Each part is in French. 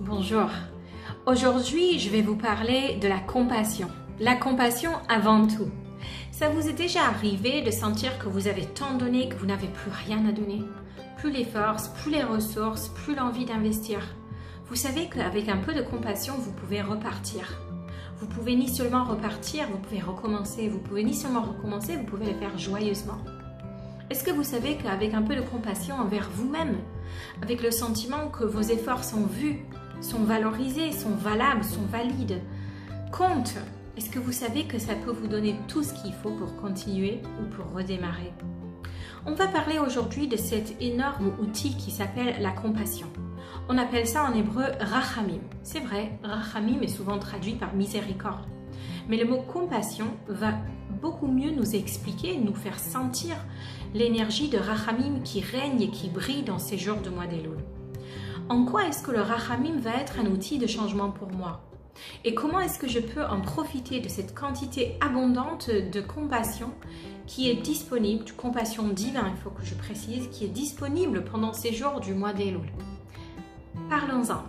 Bonjour. Aujourd'hui, je vais vous parler de la compassion. La compassion avant tout. Ça vous est déjà arrivé de sentir que vous avez tant donné que vous n'avez plus rien à donner? Plus les forces, plus les ressources, plus l'envie d'investir. Vous savez qu'avec un peu de compassion, vous pouvez repartir. Vous pouvez ni seulement repartir, vous pouvez recommencer. Vous pouvez ni seulement recommencer, vous pouvez le faire joyeusement. Est-ce que vous savez qu'avec un peu de compassion envers vous-même, avec le sentiment que vos efforts sont vus, sont valorisés, sont valables, sont valides, comptent, est-ce que vous savez que ça peut vous donner tout ce qu'il faut pour continuer ou pour redémarrer? On va parler aujourd'hui de cet énorme outil qui s'appelle la compassion. On appelle ça en hébreu rachamim. C'est vrai, rachamim est souvent traduit par miséricorde. Mais le mot compassion va beaucoup mieux nous expliquer, nous faire sentir l'énergie de Rachamim qui règne et qui brille dans ces jours de mois d'Elul. En quoi est-ce que le Rachamim va être un outil de changement pour moi? Et comment est-ce que je peux en profiter de cette quantité abondante de compassion qui est disponible, de compassion divine, il faut que je précise, qui est disponible pendant ces jours du mois d'Elul? Parlons-en.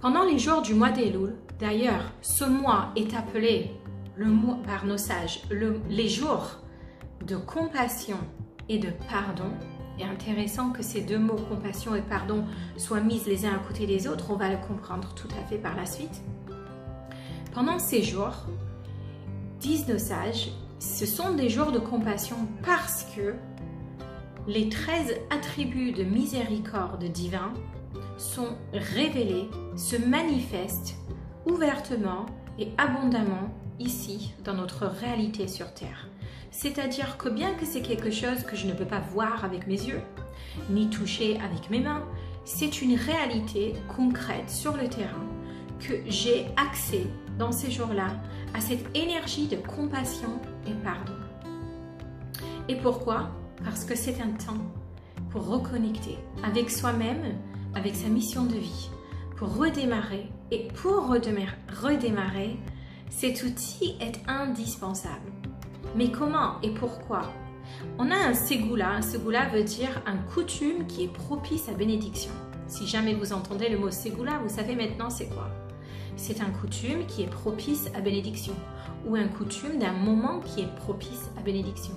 Pendant les jours du mois d'Elul, d'ailleurs, ce mois est appelé le nos sages les jours de compassion et de pardon. Et intéressant que ces deux mots, compassion et pardon, soient mis les uns à côté des autres. On va le comprendre tout à fait par la suite. Pendant ces jours, disent nos sages, ce sont des jours de compassion parce que les 13 attributs de miséricorde divin sont révélés, se manifestent ouvertement et abondamment ici, dans notre réalité sur Terre. C'est-à-dire que bien que c'est quelque chose que je ne peux pas voir avec mes yeux, ni toucher avec mes mains, c'est une réalité concrète sur le terrain que j'ai accès dans ces jours-là à cette énergie de compassion et pardon. Et pourquoi? Parce que c'est un temps pour reconnecter avec soi-même, avec sa mission de vie, pour redémarrer. Et pour redémarrer, cet outil est indispensable. Mais comment et pourquoi? On a un ségoula. Un ségoula veut dire un coutume qui est propice à bénédiction. Si jamais vous entendez le mot ségoula, vous savez maintenant c'est quoi C'est un coutume qui est propice à bénédiction ou un coutume d'un moment qui est propice à bénédiction.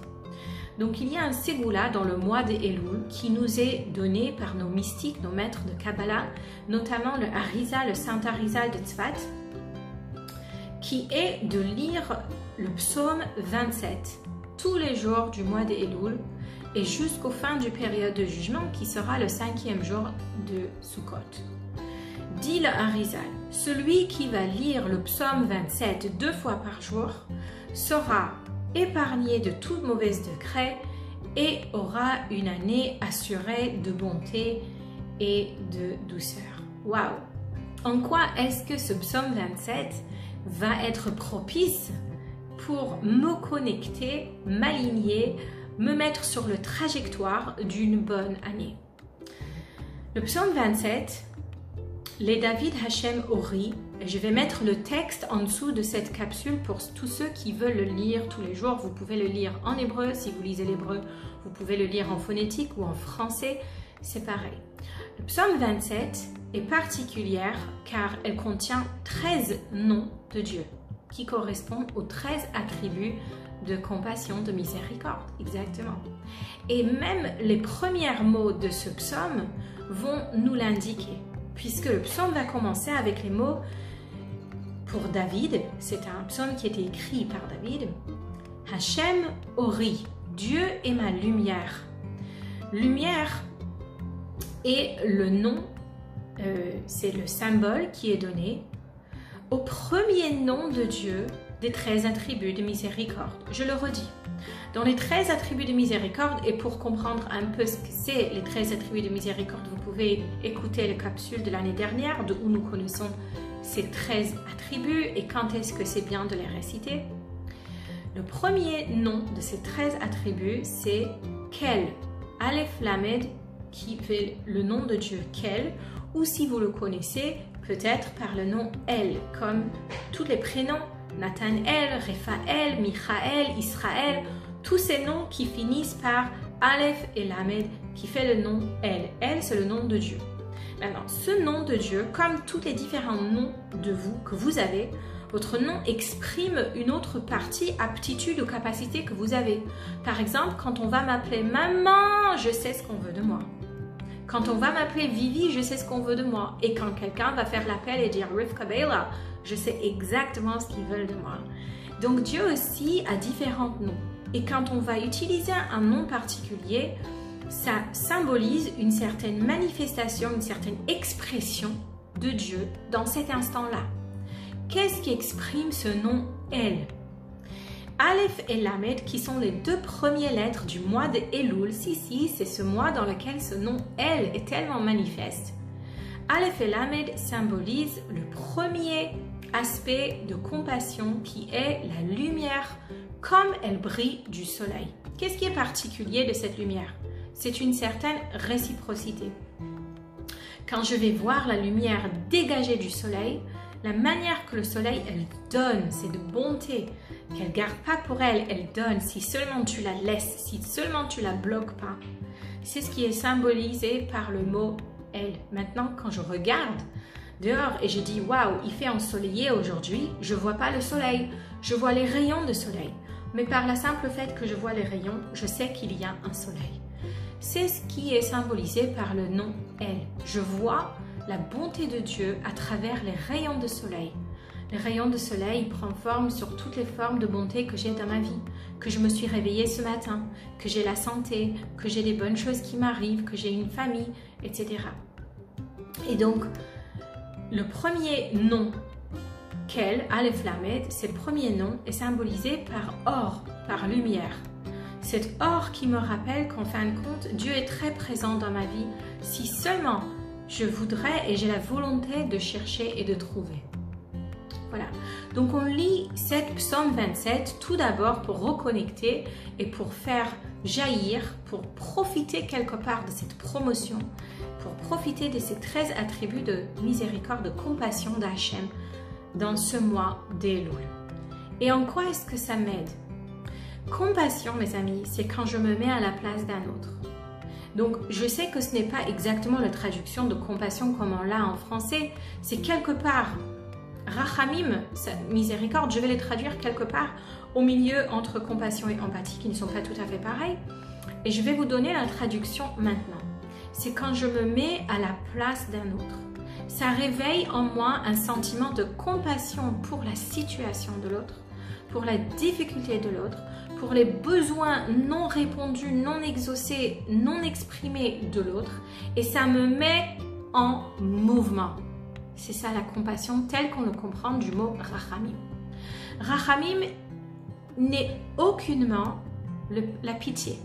Donc il y a un ségoula dans le mois de Elul qui nous est donné par nos mystiques, nos maîtres de Kabbalah, notamment le Harizal, le Saint Harizal de Tzvat, qui est de lire le psaume 27 tous les jours du mois d'Elul et jusqu'au fin du période de jugement qui sera le cinquième jour de Sukkot. Dit le Harizal, celui qui va lire le psaume 27 deux fois par jour sera épargné de toute mauvaise degré et aura une année assurée de bonté et de douceur. Waouh! En quoi est-ce que ce psaume 27 va être propice pour me connecter, m'aligner, me mettre sur le trajectoire d'une bonne année. Le psaume 27, les David Hachem Ori, je vais mettre le texte en dessous de cette capsule pour tous ceux qui veulent le lire tous les jours. Vous pouvez le lire en hébreu, si vous lisez l'hébreu, vous pouvez le lire en phonétique ou en français, c'est pareil. Le psaume 27 est particulière car elle contient 13 noms de Dieu qui correspondent aux 13 attributs de compassion, de miséricorde, exactement. Et même les premiers mots de ce psaume vont nous l'indiquer, puisque le psaume va commencer avec les mots pour David, c'est un psaume qui a été écrit par David, Hachem Ori, Dieu est ma lumière. Lumière est le nom, euh, c'est le symbole qui est donné au premier nom de Dieu des 13 attributs de miséricorde. Je le redis. Dans les 13 attributs de miséricorde, et pour comprendre un peu ce que c'est les 13 attributs de miséricorde, vous pouvez écouter la capsule de l'année dernière de où nous connaissons ces 13 attributs et quand est-ce que c'est bien de les réciter. Le premier nom de ces 13 attributs, c'est Kel, Aleph Lamed, qui fait le nom de Dieu Kel, ou si vous le connaissez, peut-être par le nom El, comme tous les prénoms, Nathanael, Raphaël, Michael, Israël, tous ces noms qui finissent par Aleph et Lamed, qui fait le nom El. El, c'est le nom de Dieu. Maintenant, ce nom de Dieu, comme tous les différents noms de vous que vous avez, votre nom exprime une autre partie, aptitude ou capacité que vous avez. Par exemple, quand on va m'appeler maman, je sais ce qu'on veut de moi. Quand on va m'appeler Vivi, je sais ce qu'on veut de moi. Et quand quelqu'un va faire l'appel et dire Rivka Bela, je sais exactement ce qu'ils veulent de moi. Donc Dieu aussi a différents noms. Et quand on va utiliser un nom particulier, ça symbolise une certaine manifestation, une certaine expression de Dieu dans cet instant-là. Qu'est-ce qui exprime ce nom Elle? Aleph et Lamed, qui sont les deux premières lettres du mois de Elul, si, si, c'est ce mois dans lequel ce nom Elle est tellement manifeste. Aleph et Lamed symbolisent le premier aspect de compassion qui est la lumière comme elle brille du soleil. Qu'est-ce qui est particulier de cette lumière? C'est une certaine réciprocité. Quand je vais voir la lumière dégagée du soleil, la manière que le soleil elle donne, c'est de bonté, qu'elle garde pas pour elle, elle donne si seulement tu la laisses, si seulement tu la bloques pas. C'est ce qui est symbolisé par le mot elle. Maintenant, quand je regarde dehors et je dis waouh, il fait ensoleillé aujourd'hui, je vois pas le soleil, je vois les rayons de soleil. Mais par la simple fait que je vois les rayons, je sais qu'il y a un soleil. C'est ce qui est symbolisé par le nom elle. Je vois la bonté de Dieu à travers les rayons de soleil. Les rayons de soleil prennent forme sur toutes les formes de bonté que j'ai dans ma vie, que je me suis réveillée ce matin, que j'ai la santé, que j'ai des bonnes choses qui m'arrivent, que j'ai une famille, etc. Et donc, le premier nom qu'elle, Aleph Lamed, c'est le premier nom, est symbolisé par or, par lumière. Cet or qui me rappelle qu'en fin de compte, Dieu est très présent dans ma vie si seulement je voudrais et j'ai la volonté de chercher et de trouver. Voilà. Donc on lit cette psaume 27 tout d'abord pour reconnecter et pour faire jaillir, pour profiter quelque part de cette promotion, pour profiter de ces 13 attributs de miséricorde, de compassion d'Hachem dans ce mois d'Elul. Et en quoi est-ce que ça m'aide? Compassion, mes amis, c'est quand je me mets à la place d'un autre. Donc, je sais que ce n'est pas exactement la traduction de compassion comme on l'a en français. C'est quelque part, rachamim, miséricorde, je vais les traduire quelque part au milieu entre compassion et empathie qui ne sont pas tout à fait pareils. Et je vais vous donner la traduction maintenant. C'est quand je me mets à la place d'un autre. Ça réveille en moi un sentiment de compassion pour la situation de l'autre, pour la difficulté de l'autre, pour les besoins non répondus, non exaucés, non exprimés de l'autre et ça me met en mouvement. C'est ça la compassion telle qu'on le comprend du mot rachamim. Rachamim n'est aucunement la pitié.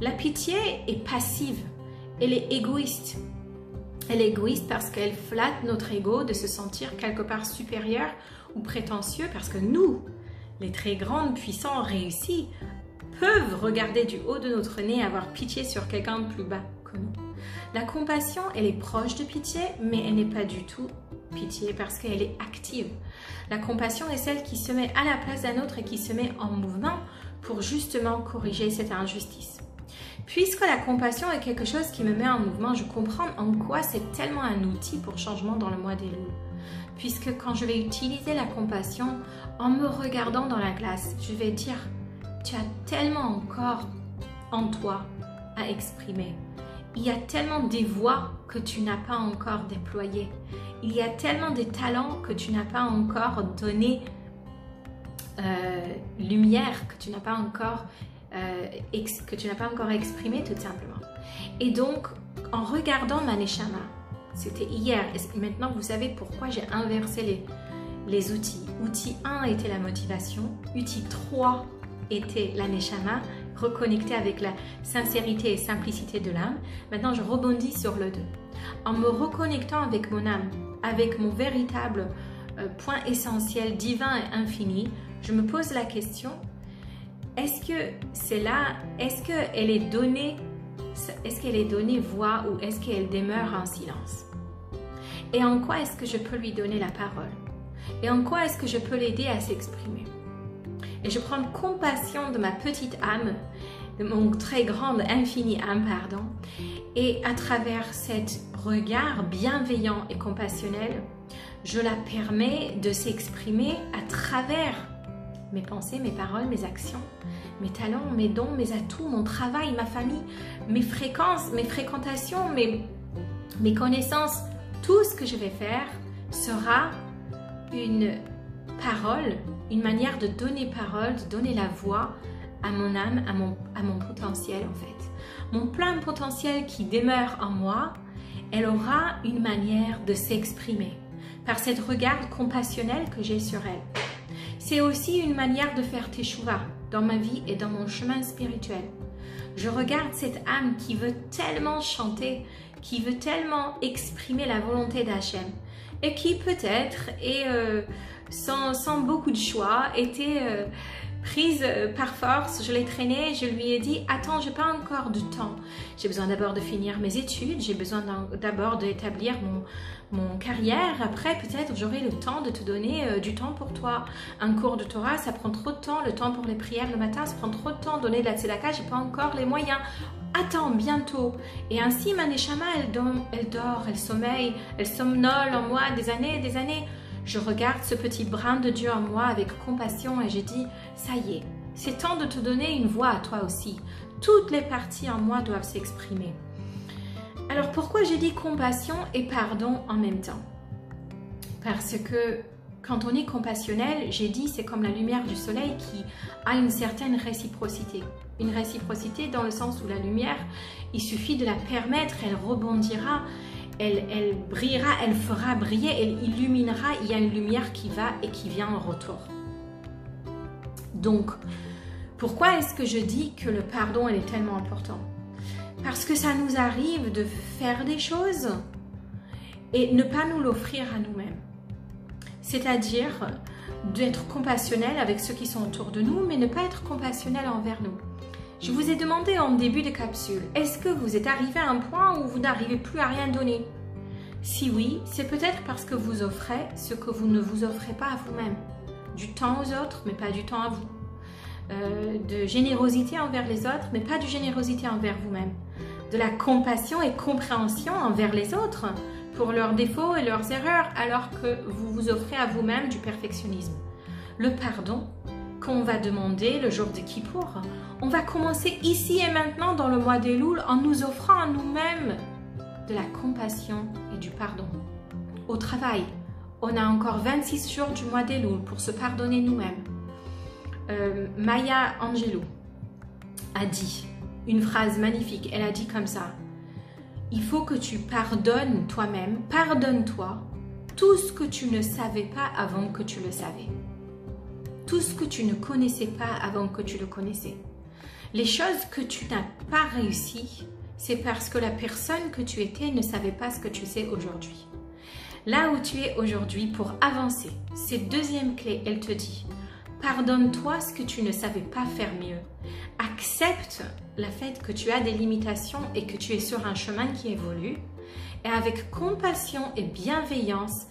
La pitié est passive, elle est égoïste. Elle est égoïste parce qu'elle flatte notre ego de se sentir quelque part supérieur ou prétentieux parce que nous, les très grandes, puissants, réussis, peuvent regarder du haut de notre nez avoir pitié sur quelqu'un de plus bas que nous. La compassion, elle est proche de pitié, mais elle n'est pas du tout pitié parce qu'elle est active. La compassion est celle qui se met à la place d'un autre et qui se met en mouvement pour justement corriger cette injustice. Puisque la compassion est quelque chose qui me met en mouvement, je comprends en quoi c'est tellement un outil pour changement dans le mois des loups puisque quand je vais utiliser la compassion, en me regardant dans la glace, je vais dire, tu as tellement encore en toi à exprimer. Il y a tellement des voix que tu n'as pas encore déployées. Il y a tellement des talents que tu n'as pas encore donné euh, lumière, que tu n'as pas encore euh, que tu n'as pas encore exprimé tout simplement. Et donc, en regardant ma c'était hier. Et maintenant, vous savez pourquoi j'ai inversé les, les outils? Outil 1 était la motivation. Outil 3 était la reconnecté avec la sincérité et simplicité de l'âme. Maintenant, je rebondis sur le 2. En me reconnectant avec mon âme, avec mon véritable euh, point essentiel, divin et infini, je me pose la question, est-ce que c'est là, est-ce qu'elle est donnée est-ce qu'elle est donnée voix ou est-ce qu'elle demeure en silence? Et en quoi est-ce que je peux lui donner la parole? Et en quoi est-ce que je peux l'aider à s'exprimer? Et je prends compassion de ma petite âme, de mon très grand, infini âme, pardon. Et à travers cet regard bienveillant et compassionnel, je la permets de s'exprimer à travers mes pensées, mes paroles, mes actions, mes talents, mes dons, mes atouts, mon travail, ma famille, mes fréquences, mes fréquentations, mes, mes connaissances. Tout ce que je vais faire sera une parole, une manière de donner parole, de donner la voix à mon âme, à mon, à mon potentiel en fait. Mon plein potentiel qui demeure en moi, elle aura une manière de s'exprimer par cette regard compassionnel que j'ai sur elle. C'est aussi une manière de faire teshuva dans ma vie et dans mon chemin spirituel. Je regarde cette âme qui veut tellement chanter, qui veut tellement exprimer la volonté d'Hachem et qui peut-être est euh, sans, beaucoup de choix était euh, prise euh, par force, je l'ai traînée, je lui ai dit attends, j'ai pas encore de temps. J'ai besoin d'abord de finir mes études, j'ai besoin d'abord d'établir mon, mon carrière. Après, peut-être j'aurai le temps de te donner euh, du temps pour toi. Un cours de Torah, ça prend trop de temps. Le temps pour les prières le matin, ça prend trop de temps. Donner de la tzedaka, j'ai pas encore les moyens. Attends, bientôt. Et ainsi, ma neshama, elle, dort, elle dort, elle sommeille, elle somnole en moi des années et des années. Je regarde ce petit brin de Dieu en moi avec compassion et je dis, ça y est, c'est temps de te donner une voix à toi aussi. Toutes les parties en moi doivent s'exprimer. Alors pourquoi j'ai dit compassion et pardon en même temps? Parce que quand on est compassionnel, j'ai dit c'est comme la lumière du soleil qui a une certaine réciprocité. Une réciprocité dans le sens où la lumière, il suffit de la permettre, elle rebondira, elle, brillera, elle fera briller, elle illuminera, il y a une lumière qui va et qui vient en retour. Donc, pourquoi est-ce que je dis que le pardon est tellement important? Parce que ça nous arrive de faire des choses et ne pas nous l'offrir à nous-mêmes. C'est-à-dire d'être compassionnel avec ceux qui sont autour de nous, mais ne pas être compassionnel envers nous. Je vous ai demandé en début de capsule, est-ce que vous êtes arrivé à un point où vous n'arrivez plus à rien donner? Si oui, c'est peut-être parce que vous offrez ce que vous ne vous offrez pas à vous-même. Du temps aux autres, mais pas du temps à vous. Euh, de générosité envers les autres, mais pas de générosité envers vous-même. De la compassion et compréhension envers les autres pour leurs défauts et leurs erreurs, alors que vous vous offrez à vous-même du perfectionnisme. Le pardon qu'on va demander le jour de Kippour. On va commencer ici et maintenant dans le mois des Louls en nous offrant à nous-mêmes de la compassion et du pardon. Au travail, on a encore 26 jours du mois des Louls pour se pardonner nous-mêmes. Euh, Maya Angelou a dit une phrase magnifique. Elle a dit comme ça Il faut que tu pardonnes toi-même, pardonne-toi tout ce que tu ne savais pas avant que tu le savais tout ce que tu ne connaissais pas avant que tu le connaissais. Les choses que tu n'as pas réussi, c'est parce que la personne que tu étais ne savait pas ce que tu sais aujourd'hui. Là où tu es aujourd'hui pour avancer, cette deuxième clé, elle te dit, pardonne-toi ce que tu ne savais pas faire mieux. Accepte le fait que tu as des limitations et que tu es sur un chemin qui évolue. Et avec compassion et bienveillance,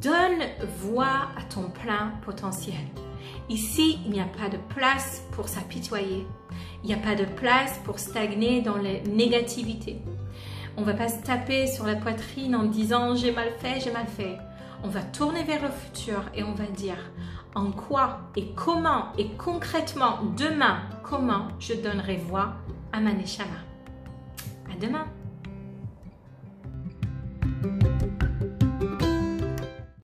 donne voix à ton plein potentiel. Ici, il n'y a pas de place pour s'apitoyer. Il n'y a pas de place pour stagner dans les négativités. On ne va pas se taper sur la poitrine en disant j'ai mal fait, j'ai mal fait. On va tourner vers le futur et on va dire en quoi et comment et concrètement demain, comment je donnerai voix à ma À demain.